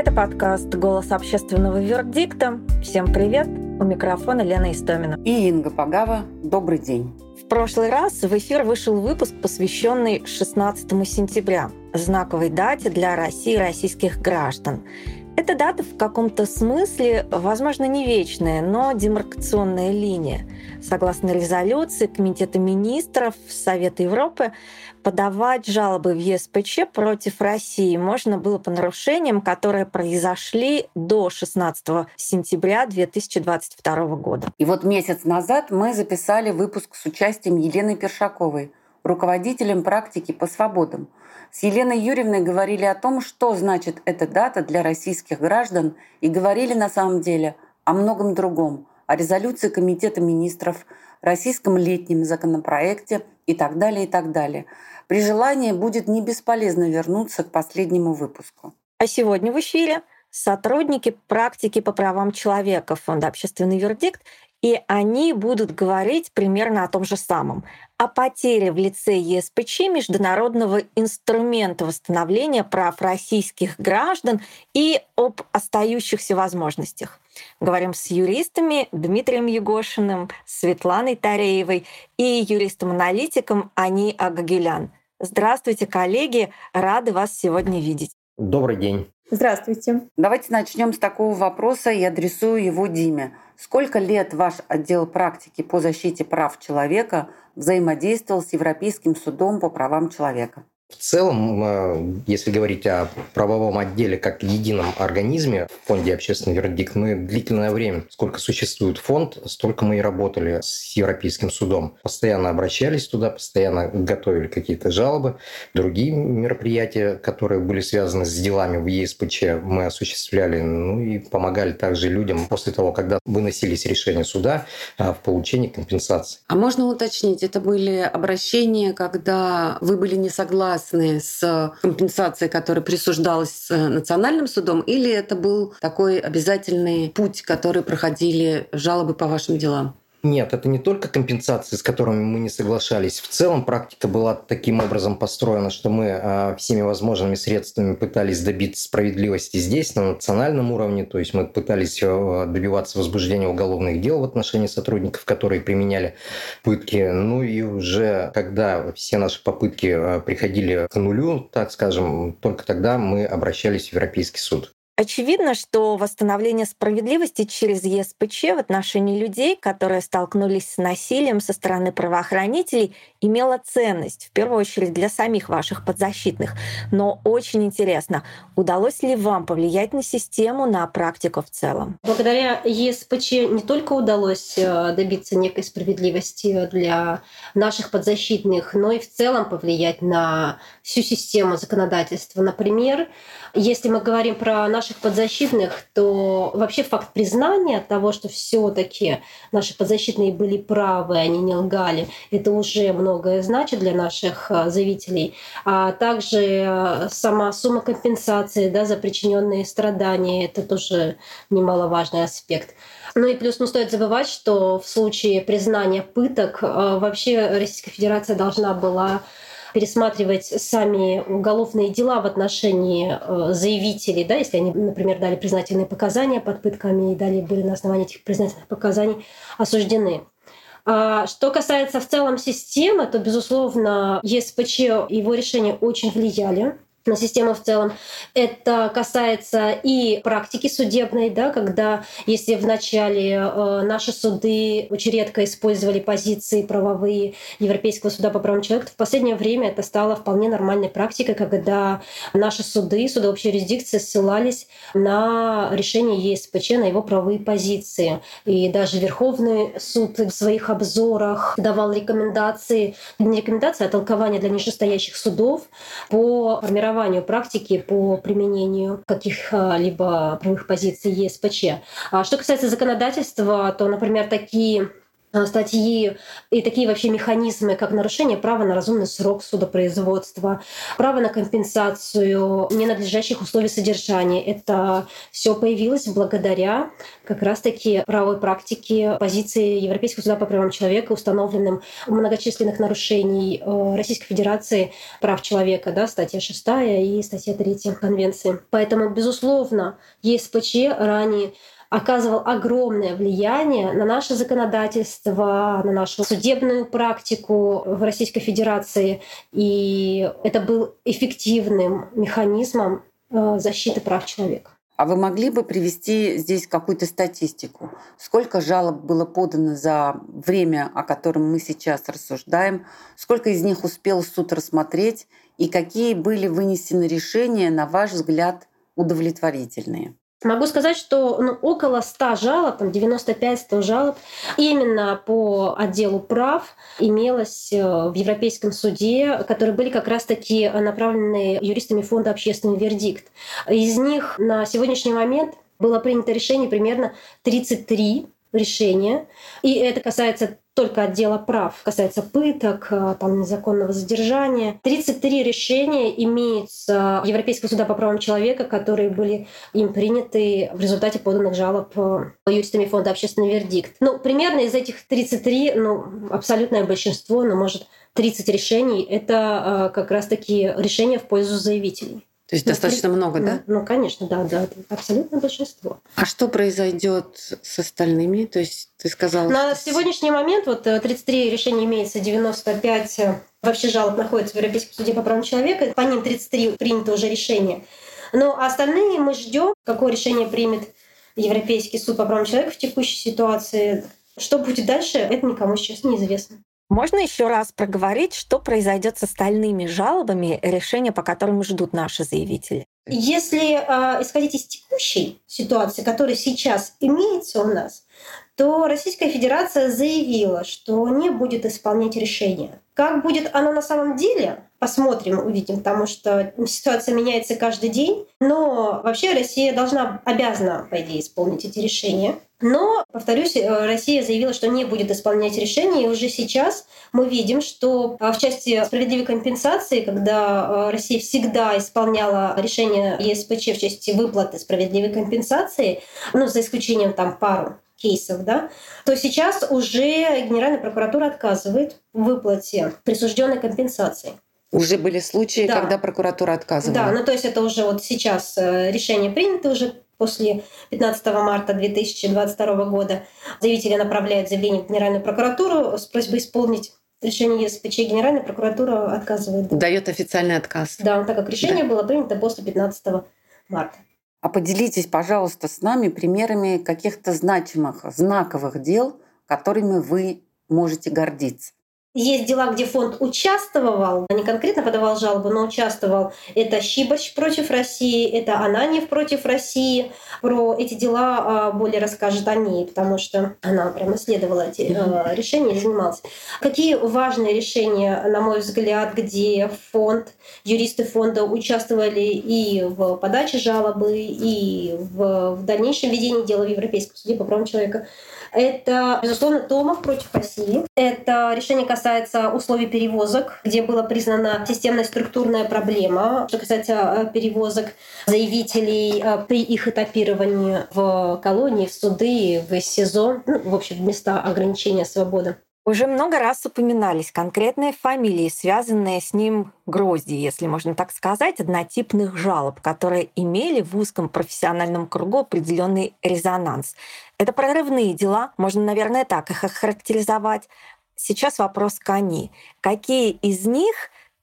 Это подкаст «Голос общественного вердикта». Всем привет! У микрофона Лена Истомина. И Инга Пагава. Добрый день. В прошлый раз в эфир вышел выпуск, посвященный 16 сентября, знаковой дате для России и российских граждан. Эта дата в каком-то смысле, возможно, не вечная, но демаркационная линия. Согласно резолюции Комитета министров Совета Европы, подавать жалобы в ЕСПЧ против России можно было по нарушениям, которые произошли до 16 сентября 2022 года. И вот месяц назад мы записали выпуск с участием Елены Першаковой, руководителем практики по свободам – с Еленой Юрьевной говорили о том, что значит эта дата для российских граждан, и говорили на самом деле о многом другом, о резолюции Комитета министров, российском летнем законопроекте и так далее, и так далее. При желании будет не бесполезно вернуться к последнему выпуску. А сегодня в эфире сотрудники практики по правам человека Фонда «Общественный вердикт» и они будут говорить примерно о том же самом о потере в лице ЕСПЧ международного инструмента восстановления прав российских граждан и об остающихся возможностях. Говорим с юристами Дмитрием Егошиным, Светланой Тареевой и юристом-аналитиком Ани Агагелян. Здравствуйте, коллеги! Рады вас сегодня видеть. Добрый день. Здравствуйте. Давайте начнем с такого вопроса и адресую его Диме. Сколько лет ваш отдел практики по защите прав человека взаимодействовал с Европейским судом по правам человека? В целом, э, если говорить о правовом отделе как едином организме в фонде «Общественный вердикт», мы длительное время, сколько существует фонд, столько мы и работали с Европейским судом. Постоянно обращались туда, постоянно готовили какие-то жалобы. Другие мероприятия, которые были связаны с делами в ЕСПЧ, мы осуществляли, ну и помогали также людям после того, когда выносились решения суда э, в получении компенсации. А можно уточнить, это были обращения, когда вы были не согласны согласны с компенсацией, которая присуждалась национальным судом, или это был такой обязательный путь, который проходили жалобы по вашим делам? Нет, это не только компенсации, с которыми мы не соглашались. В целом практика была таким образом построена, что мы а, всеми возможными средствами пытались добиться справедливости здесь, на национальном уровне. То есть мы пытались э, добиваться возбуждения уголовных дел в отношении сотрудников, которые применяли пытки. Ну и уже когда все наши попытки э, приходили к нулю, так скажем, только тогда мы обращались в Европейский суд. Очевидно, что восстановление справедливости через ЕСПЧ в отношении людей, которые столкнулись с насилием со стороны правоохранителей, имело ценность, в первую очередь для самих ваших подзащитных. Но очень интересно, удалось ли вам повлиять на систему, на практику в целом? Благодаря ЕСПЧ не только удалось э, добиться некой справедливости для наших подзащитных, но и в целом повлиять на всю систему законодательства. Например, если мы говорим про наших подзащитных, то вообще факт признания того, что все-таки наши подзащитные были правы, они не лгали, это уже многое значит для наших а, заявителей. А также а, сама сумма компенсации да, за причиненные страдания, это тоже немаловажный аспект. Ну и плюс не стоит забывать, что в случае признания пыток а, вообще Российская Федерация должна была пересматривать сами уголовные дела в отношении э, заявителей, да, если они, например, дали признательные показания под пытками и далее были на основании этих признательных показаний осуждены. А что касается в целом системы, то, безусловно, ЕСПЧ и его решения очень влияли на систему в целом. Это касается и практики судебной, да, когда если в начале э, наши суды очень редко использовали позиции правовые Европейского суда по правам человека, то в последнее время это стало вполне нормальной практикой, когда наши суды, суды общей юрисдикции ссылались на решение ЕСПЧ, на его правовые позиции. И даже Верховный суд в своих обзорах давал рекомендации, не рекомендации, а толкования для нижестоящих судов по формированию формированию практики по применению каких-либо правовых позиций ЕСПЧ. А что касается законодательства, то, например, такие статьи и такие вообще механизмы, как нарушение права на разумный срок судопроизводства, право на компенсацию ненадлежащих условий содержания. Это все появилось благодаря как раз-таки правовой практике позиции Европейского суда по правам человека, установленным многочисленных нарушений э, Российской Федерации прав человека, да, статья 6 и статья 3 Конвенции. Поэтому, безусловно, ЕСПЧ ранее оказывал огромное влияние на наше законодательство, на нашу судебную практику в Российской Федерации. И это был эффективным механизмом э, защиты прав человека. А вы могли бы привести здесь какую-то статистику? Сколько жалоб было подано за время, о котором мы сейчас рассуждаем? Сколько из них успел суд рассмотреть? И какие были вынесены решения, на ваш взгляд, удовлетворительные? Могу сказать, что ну, около 100 жалоб, там 95-100 жалоб именно по отделу прав имелось э, в Европейском суде, которые были как раз-таки направлены юристами Фонда «Общественный вердикт». Из них на сегодняшний момент было принято решение примерно 33 решения. И это касается только отдела прав, касается пыток, э, там, незаконного задержания. 33 решения имеются Европейского суда по правам человека, которые были им приняты в результате поданных жалоб э, юристами фонда «Общественный вердикт». Ну, примерно из этих 33, ну, абсолютное большинство, ну, может, 30 решений — это э, как раз-таки решения в пользу заявителей. То есть ну, достаточно при... много, да? Ну, конечно, да, да, абсолютно большинство. А что произойдет с остальными? То есть ты сказала... На что... сегодняшний момент вот 33 э, решения имеется, 95 э, вообще жалоб находится в Европейском суде по правам человека, по ним 33 принято уже решение. Но остальные мы ждем, какое решение примет Европейский суд по правам человека в текущей ситуации. Что будет дальше, это никому сейчас неизвестно. Можно еще раз проговорить, что произойдет с остальными жалобами, решения по которым ждут наши заявители? Если э, исходить из текущей ситуации, которая сейчас имеется у нас, то Российская Федерация заявила, что не будет исполнять решение. Как будет оно на самом деле, посмотрим, увидим, потому что ситуация меняется каждый день. Но вообще Россия должна, обязана, по идее, исполнить эти решения. Но, повторюсь, э, Россия заявила, что не будет исполнять решения, и уже сейчас мы видим, что э, в части справедливой компенсации, когда э, Россия всегда исполняла решение ЕСПЧ в части выплаты справедливой компенсации, ну, за исключением там пару кейсов, да, то сейчас уже Генеральная прокуратура отказывает в выплате присужденной компенсации. Уже были случаи, да. когда прокуратура отказывала. Да, ну то есть это уже вот сейчас решение принято уже после 15 марта 2022 года. Заявители направляют заявление в Генеральную прокуратуру с просьбой исполнить решение ЕСПЧ Генеральная прокуратура отказывает. Дает официальный отказ. Да, так как решение да. было принято после 15 марта. А поделитесь, пожалуйста, с нами примерами каких-то значимых, знаковых дел, которыми вы можете гордиться. Есть дела, где фонд участвовал, не конкретно подавал жалобу, но участвовал. Это Щиборч против России, это Ананьев против России. Про эти дела а, более расскажет они, потому что она прямо исследовала эти э, решения и занималась. Какие важные решения, на мой взгляд, где фонд, юристы фонда участвовали и в подаче жалобы, и в, в дальнейшем ведении дела в Европейском суде по правам человека. Это, безусловно, Томов против России. Это решение касается условий перевозок, где была признана системная структурная проблема, что касается э, перевозок заявителей э, при их этапировании в колонии, в суды, в СИЗО, ну, в общем, места ограничения свободы. Уже много раз упоминались конкретные фамилии, связанные с ним грозди, если можно так сказать, однотипных жалоб, которые имели в узком профессиональном кругу определенный резонанс. Это прорывные дела, можно, наверное, так их охарактеризовать. Сейчас вопрос к они. Какие из них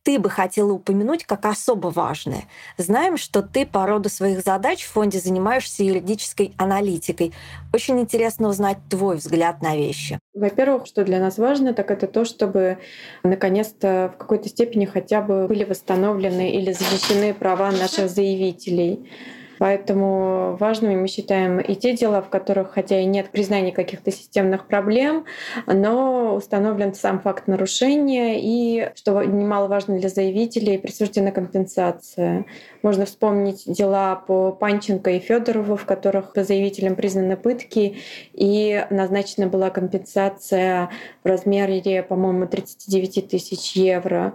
ты бы хотела упомянуть как особо важное? Знаем, что ты по роду своих задач в фонде занимаешься юридической аналитикой. Очень интересно узнать твой взгляд на вещи. Во-первых, что для нас важно, так это то, чтобы наконец-то в какой-то степени хотя бы были восстановлены или защищены права наших заявителей. Поэтому важными мы считаем и те дела, в которых, хотя и нет признания каких-то системных проблем, но установлен сам факт нарушения и, что немаловажно для заявителей, присуждена компенсация. Можно вспомнить дела по Панченко и Федорову, в которых по заявителям признаны пытки, и назначена была компенсация в размере, по-моему, 39 тысяч евро.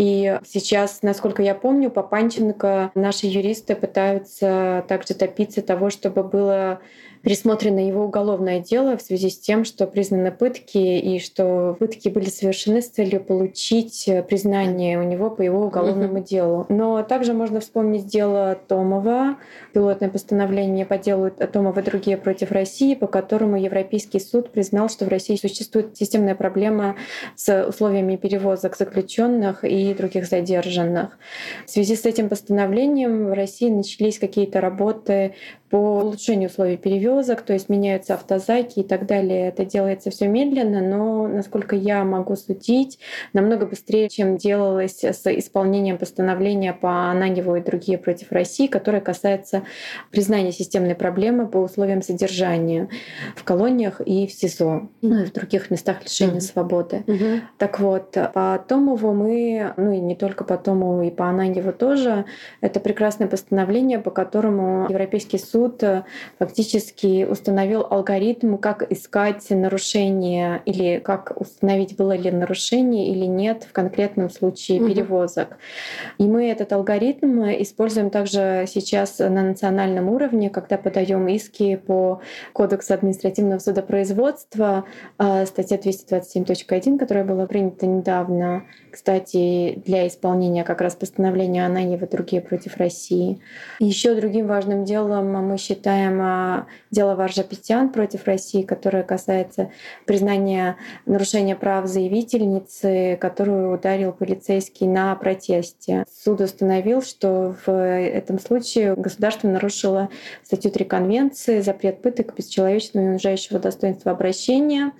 И сейчас, насколько я помню, по Панченко наши юристы пытаются также топиться того, чтобы было пересмотрено его уголовное дело в связи с тем, что признаны пытки и что пытки были совершены с целью получить признание у него по его уголовному угу. делу. Но также можно вспомнить дело Томова, пилотное постановление по делу Томова и другие против России, по которому Европейский суд признал, что в России существует системная проблема с условиями перевозок заключенных и других задержанных. В связи с этим постановлением в России начались какие-то работы по улучшению условий перевозок, то есть меняются автозаки и так далее. Это делается все медленно, но, насколько я могу судить, намного быстрее, чем делалось с исполнением постановления по Ананеву и другие против России, которое касается признания системной проблемы по условиям содержания в колониях и в СИЗО, ну и в других местах лишения mm-hmm. свободы. Mm-hmm. Так вот, по Томову мы, ну и не только по Томову, и по Ананеву тоже, это прекрасное постановление, по которому Европейский суд суд э, фактически установил алгоритм, как искать нарушение или как установить, было ли нарушение или нет в конкретном случае угу. перевозок. И мы этот алгоритм используем также сейчас на национальном уровне, когда подаем иски по Кодексу административного судопроизводства, э, статья 227.1, которая была принята недавно, кстати, для исполнения как раз постановления Ананьева другие против России. Еще другим важным делом мы считаем а, дело Варжапетян против России, которое касается признания нарушения прав заявительницы, которую ударил полицейский на протесте. Суд установил, что в этом случае государство нарушило статью 3 Конвенции «Запрет пыток, бесчеловечного и унижающего достоинства обращения»,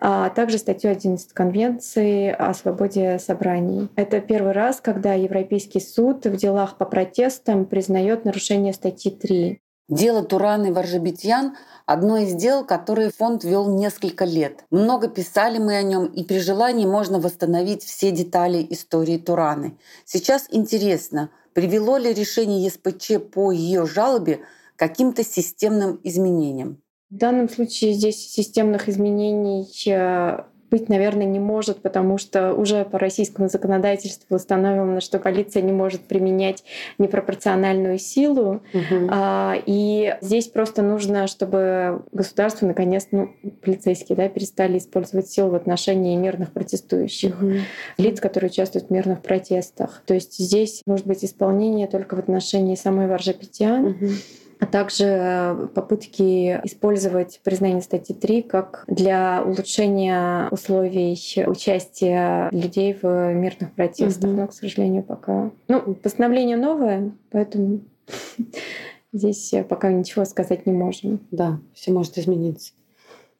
а также статью 11 Конвенции о свободе собраний. Это первый раз, когда Европейский суд в делах по протестам признает нарушение статьи 3. Дело Тураны Варжабитьян – одно из дел, которые фонд вел несколько лет. Много писали мы о нем, и при желании можно восстановить все детали истории Тураны. Сейчас интересно, привело ли решение ЕСПЧ по ее жалобе каким-то системным изменениям? В данном случае здесь системных изменений э, быть, наверное, не может, потому что уже по российскому законодательству установлено, что полиция не может применять непропорциональную силу. Угу. А, и здесь просто нужно, чтобы государство наконец, ну, полицейские, да, перестали использовать силу в отношении мирных протестующих, угу. лиц, которые участвуют в мирных протестах. То есть здесь может быть исполнение только в отношении самой Варжапетян. Угу а также э, попытки использовать признание статьи 3 как для улучшения условий участия людей в мирных протестах. Угу. Но, к сожалению, пока... Ну, постановление новое, поэтому здесь пока ничего сказать не можем. Да, все может измениться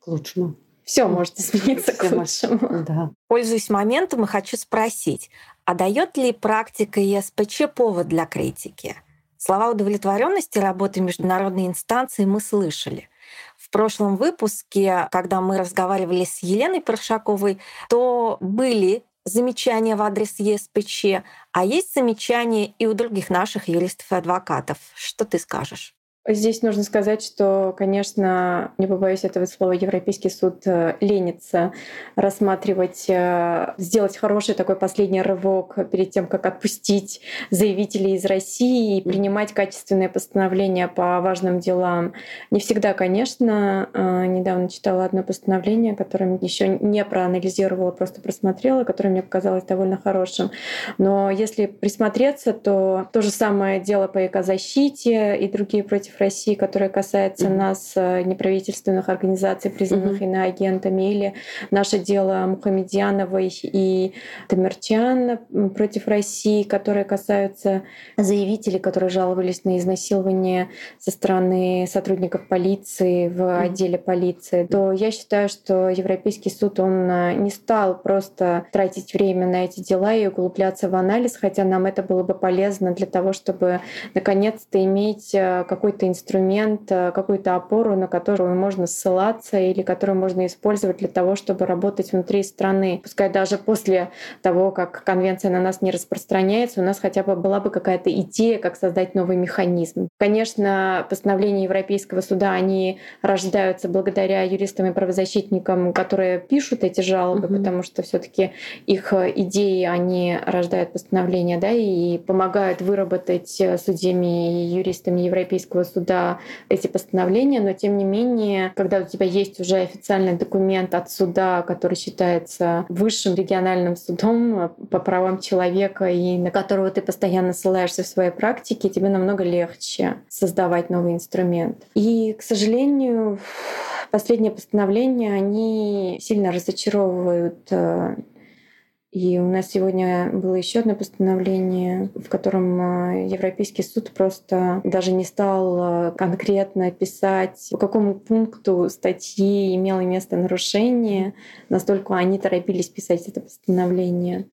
к лучшему. Все может измениться к лучшему. Да. Пользуясь моментом, и хочу спросить, а дает ли практика ЕСПЧ повод для критики? Слова удовлетворенности работы международной инстанции мы слышали. В прошлом выпуске, когда мы разговаривали с Еленой Паршаковой, то были замечания в адрес ЕСПЧ, а есть замечания и у других наших юристов и адвокатов. Что ты скажешь? Здесь нужно сказать, что, конечно, не побоюсь этого слова, Европейский суд э, ленится рассматривать, э, сделать хороший такой последний рывок перед тем, как отпустить заявителей из России и принимать качественные постановления по важным делам. Не всегда, конечно. Э, недавно читала одно постановление, которое еще не проанализировала, просто просмотрела, которое мне показалось довольно хорошим. Но если присмотреться, то то же самое дело по экозащите и другие против против России, которая касается нас, э, неправительственных организаций, признанных mm-hmm. иноагентами, или наше дело Мухамедьяновой и Тамерчан против России, которые касаются заявителей, которые жаловались на изнасилование со стороны сотрудников полиции в mm-hmm. отделе полиции, то я считаю, что Европейский суд, он э, не стал просто тратить время на эти дела и углубляться в анализ, хотя нам это было бы полезно для того, чтобы наконец-то иметь э, какой-то инструмент, э, какую-то опору, на которую можно ссылаться или которую можно использовать для того, чтобы работать внутри страны. Пускай даже после того, как конвенция на нас не распространяется, у нас хотя бы была бы какая-то идея, как создать новый механизм. Конечно, постановления Европейского суда, они рождаются благодаря юристам и правозащитникам, которые пишут эти жалобы, угу. потому что все таки их идеи, они рождают постановления, да, и помогают выработать судьями и юристами Европейского суда эти постановления, но тем не менее, когда у тебя есть уже официальный документ от суда, который считается высшим региональным судом по правам человека и на которого ты постоянно ссылаешься в своей практике, тебе намного легче создавать новый инструмент. И, к сожалению, последние постановления, они сильно разочаровывают э, и у нас сегодня было еще одно постановление, в котором э, Европейский суд просто даже не стал э, конкретно писать, по какому пункту статьи имело место нарушение, настолько они торопились писать это постановление.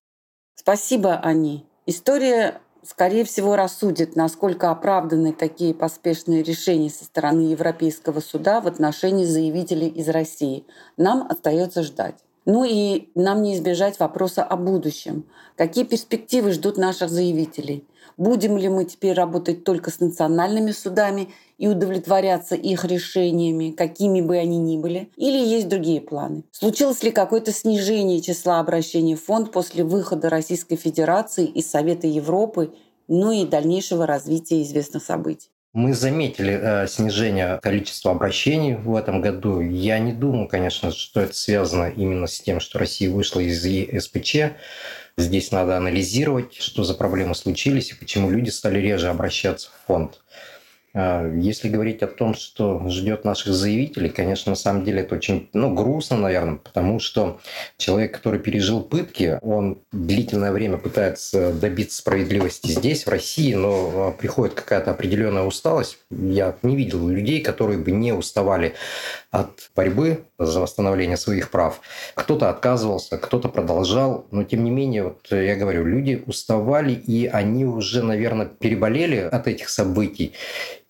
Спасибо, Ани. История скорее всего, рассудит, насколько оправданы такие поспешные решения со стороны Европейского суда в отношении заявителей из России. Нам остается ждать. Ну и нам не избежать вопроса о будущем. Какие перспективы ждут наших заявителей? Будем ли мы теперь работать только с национальными судами и удовлетворяться их решениями, какими бы они ни были? Или есть другие планы? Случилось ли какое-то снижение числа обращений в фонд после выхода Российской Федерации из Совета Европы, ну и дальнейшего развития известных событий? Мы заметили э, снижение количества обращений в этом году. Я не думаю, конечно, что это связано именно с тем, что Россия вышла из ЕСПЧ. Здесь надо анализировать, что за проблемы случились и почему люди стали реже обращаться в фонд. А, если говорить о том, что ждет наших заявителей, конечно, на самом деле это очень ну, грустно, наверное, потому что человек, который пережил пытки, он длительное время пытается добиться справедливости здесь, в России, но а, приходит какая-то определенная усталость. Я не видел людей, которые бы не уставали от борьбы за восстановление своих прав. Кто-то отказывался, кто-то продолжал, но тем не менее, вот я говорю, люди уставали, и они уже, наверное, переболели от этих событий.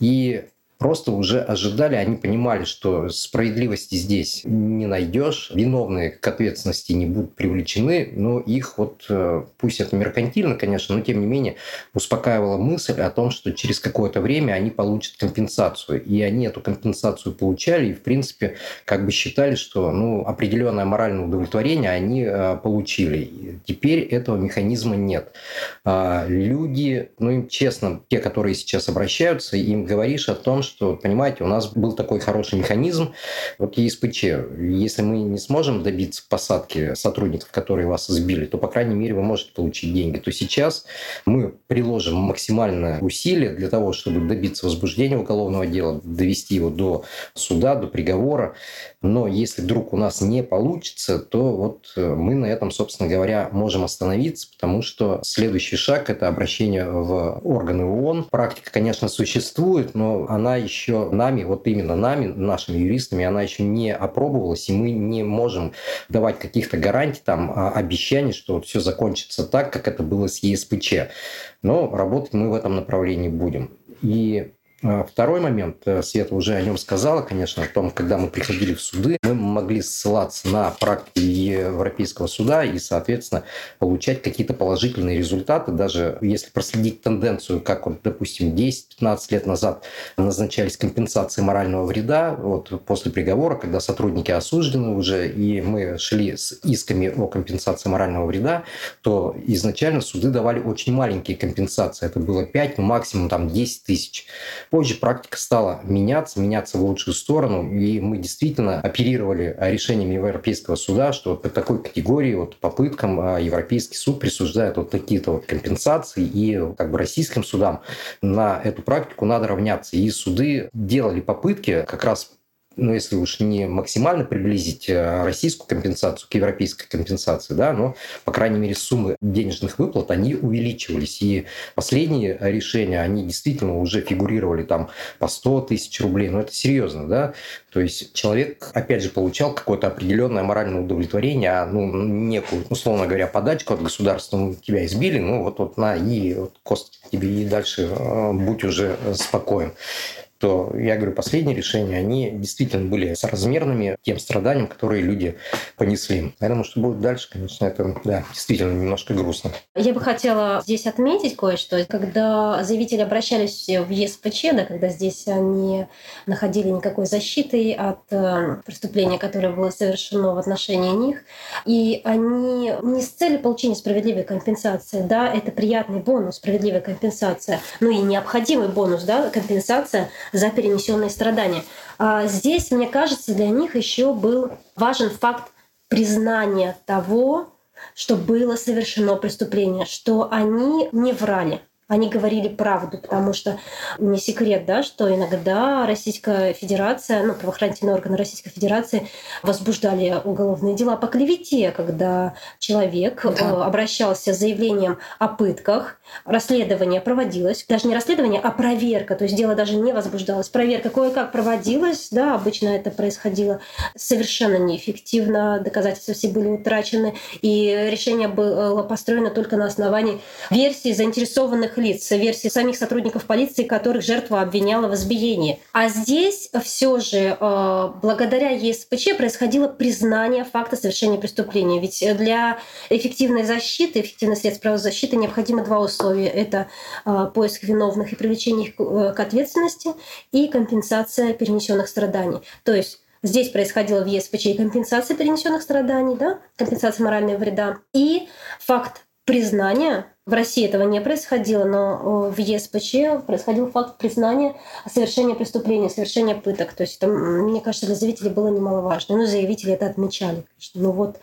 И просто уже ожидали, они понимали, что справедливости здесь не найдешь, виновные к ответственности не будут привлечены, но их вот, э, пусть это меркантильно, конечно, но тем не менее успокаивала мысль о том, что через какое-то время они получат компенсацию. И они эту компенсацию получали, и, в принципе, как бы считали, что ну, определенное моральное удовлетворение они э, получили. Теперь этого механизма нет. А люди, ну, им честно, те, которые сейчас обращаются, им говоришь о том, что что, понимаете, у нас был такой хороший механизм, вот ЕСПЧ. Если мы не сможем добиться посадки сотрудников, которые вас сбили, то, по крайней мере, вы можете получить деньги. То сейчас мы приложим максимальное усилие для того, чтобы добиться возбуждения уголовного дела, довести его до суда, до приговора. Но если вдруг у нас не получится, то вот э, мы на этом, собственно говоря, можем остановиться, потому что следующий шаг – это обращение в органы ООН. Практика, конечно, существует, но она еще нами, вот именно нами, нашими юристами, она еще не опробовалась, и мы не можем давать каких-то гарантий, там, а, обещаний, что все закончится так, как это было с ЕСПЧ. Но работать мы в этом направлении будем. И второй момент, э, Света уже о нем сказала, конечно, о том, когда мы приходили в суды, мы могли ссылаться на практику Европейского суда и, соответственно, получать какие-то положительные результаты, даже если проследить тенденцию, как, вот, допустим, 10-15 лет назад назначались компенсации морального вреда, вот после приговора, когда сотрудники осуждены уже, и мы шли с исками о компенсации морального вреда, то изначально суды давали очень маленькие компенсации, это было 5, ну, максимум там 10 тысяч Позже практика стала меняться, меняться в лучшую сторону, и мы действительно оперировали решениями Европейского суда, что по такой категории, вот попыткам а, Европейский суд присуждает вот такие-то вот компенсации, и как бы российским судам на эту практику надо равняться. И суды делали попытки как раз ну, если уж не максимально приблизить э, российскую компенсацию к европейской компенсации, да, но, по крайней мере, суммы денежных выплат, они увеличивались. И последние решения, они действительно уже фигурировали там по 100 тысяч рублей. Но это серьезно, да. То есть человек, опять же, получал какое-то определенное моральное удовлетворение, а, ну, некую, условно говоря, подачку от государства, ну, тебя избили, ну, вот, вот на, и вот, кост тебе, и дальше э, будь уже спокоен то, я говорю, последние решения, они действительно были соразмерными тем страданиям, которые люди понесли. Думаю, что будет дальше, конечно, это, да, действительно немножко грустно. Я бы хотела здесь отметить кое-что. Когда заявители обращались в ЕСПЧ, да, когда здесь они находили никакой защиты от э, преступления, которое было совершено в отношении них, и они не с целью получения справедливой компенсации, да, это приятный бонус, справедливая компенсация, ну и необходимый бонус, да, компенсация за перенесенные страдания. А здесь, мне кажется, для них еще был важен факт признания того, что было совершено преступление, что они не врали, они говорили правду, потому что не секрет, да, что иногда Российская Федерация, ну, правоохранительные органы Российской Федерации возбуждали уголовные дела по клевете, когда человек да. Э, обращался с заявлением о пытках, расследование проводилось, даже не расследование, а проверка, то есть дело даже не возбуждалось, проверка кое-как проводилась, да, обычно это происходило совершенно неэффективно, доказательства все были утрачены, и решение было построено только на основании версий заинтересованных лиц, версии самих сотрудников полиции, которых жертва обвиняла в избиении. А здесь все же э, благодаря ЕСПЧ происходило признание факта совершения преступления. Ведь для эффективной защиты, эффективных средств правозащиты необходимо два условия. Это э, поиск виновных и привлечение их э, к ответственности и компенсация перенесенных страданий. То есть Здесь происходила в ЕСПЧ компенсация перенесенных страданий, да, компенсация морального вреда и факт признания в России этого не происходило, но в ЕСПЧ происходил факт признания совершения преступления, совершения пыток. То есть это, мне кажется, для заявителей было немаловажно. Ну, заявители это отмечали. Ну вот,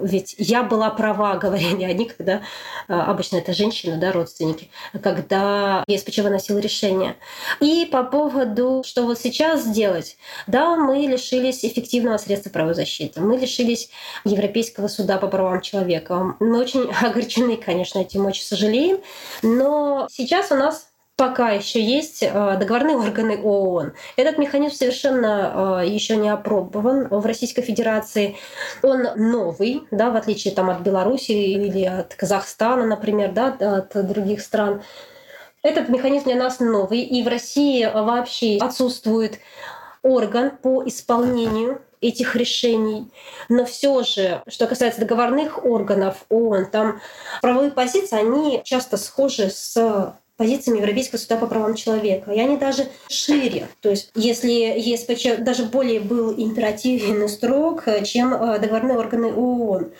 ведь я была права, говорили они, когда обычно это женщины, да, родственники, когда ЕСПЧ выносил решение. И по поводу, что вот сейчас сделать, да, мы лишились эффективного средства правозащиты, мы лишились Европейского суда по правам человека. Мы очень огорчены, конечно, этим очень сожалеем. Но сейчас у нас пока еще есть э, договорные органы ООН. Этот механизм совершенно э, еще не опробован в Российской Федерации. Он новый, да, в отличие там, от Беларуси или от Казахстана, например, да, от других стран. Этот механизм для нас новый, и в России вообще отсутствует орган по исполнению этих решений. Но все же, что касается договорных органов ООН, там правовые позиции, они часто схожи с позициями Европейского суда по правам человека. И они даже шире. То есть если ЕСПЧ даже более был императивен и строг, чем э, договорные органы ООН.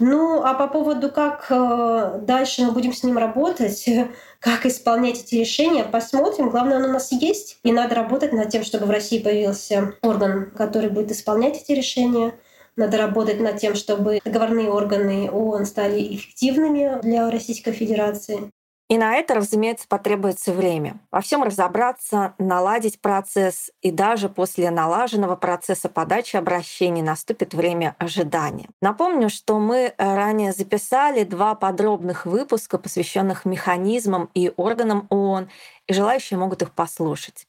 Ну, а по поводу, как э, дальше мы будем с ним работать, как исполнять эти решения, посмотрим. Главное, он у нас есть, и надо работать над тем, чтобы в России появился орган, который будет исполнять эти решения. Надо работать над тем, чтобы договорные органы ООН стали эффективными для Российской Федерации. И на это, разумеется, потребуется время. Во всем разобраться, наладить процесс, и даже после налаженного процесса подачи обращений наступит время ожидания. Напомню, что мы ранее записали два подробных выпуска, посвященных механизмам и органам ООН, и желающие могут их послушать.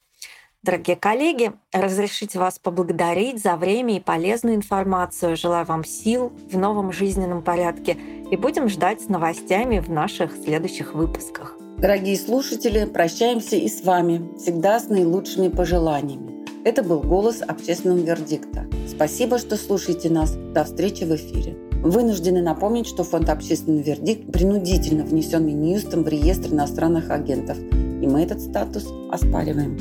Дорогие коллеги, разрешите вас поблагодарить за время и полезную информацию. Желаю вам сил в новом жизненном порядке и будем ждать с новостями в наших следующих выпусках. Дорогие слушатели, прощаемся и с вами, всегда с наилучшими пожеланиями. Это был «Голос общественного вердикта». Спасибо, что слушаете нас. До встречи в эфире. Вынуждены напомнить, что фонд «Общественный вердикт» принудительно внесен Минюстом в реестр иностранных агентов, и мы этот статус оспариваем.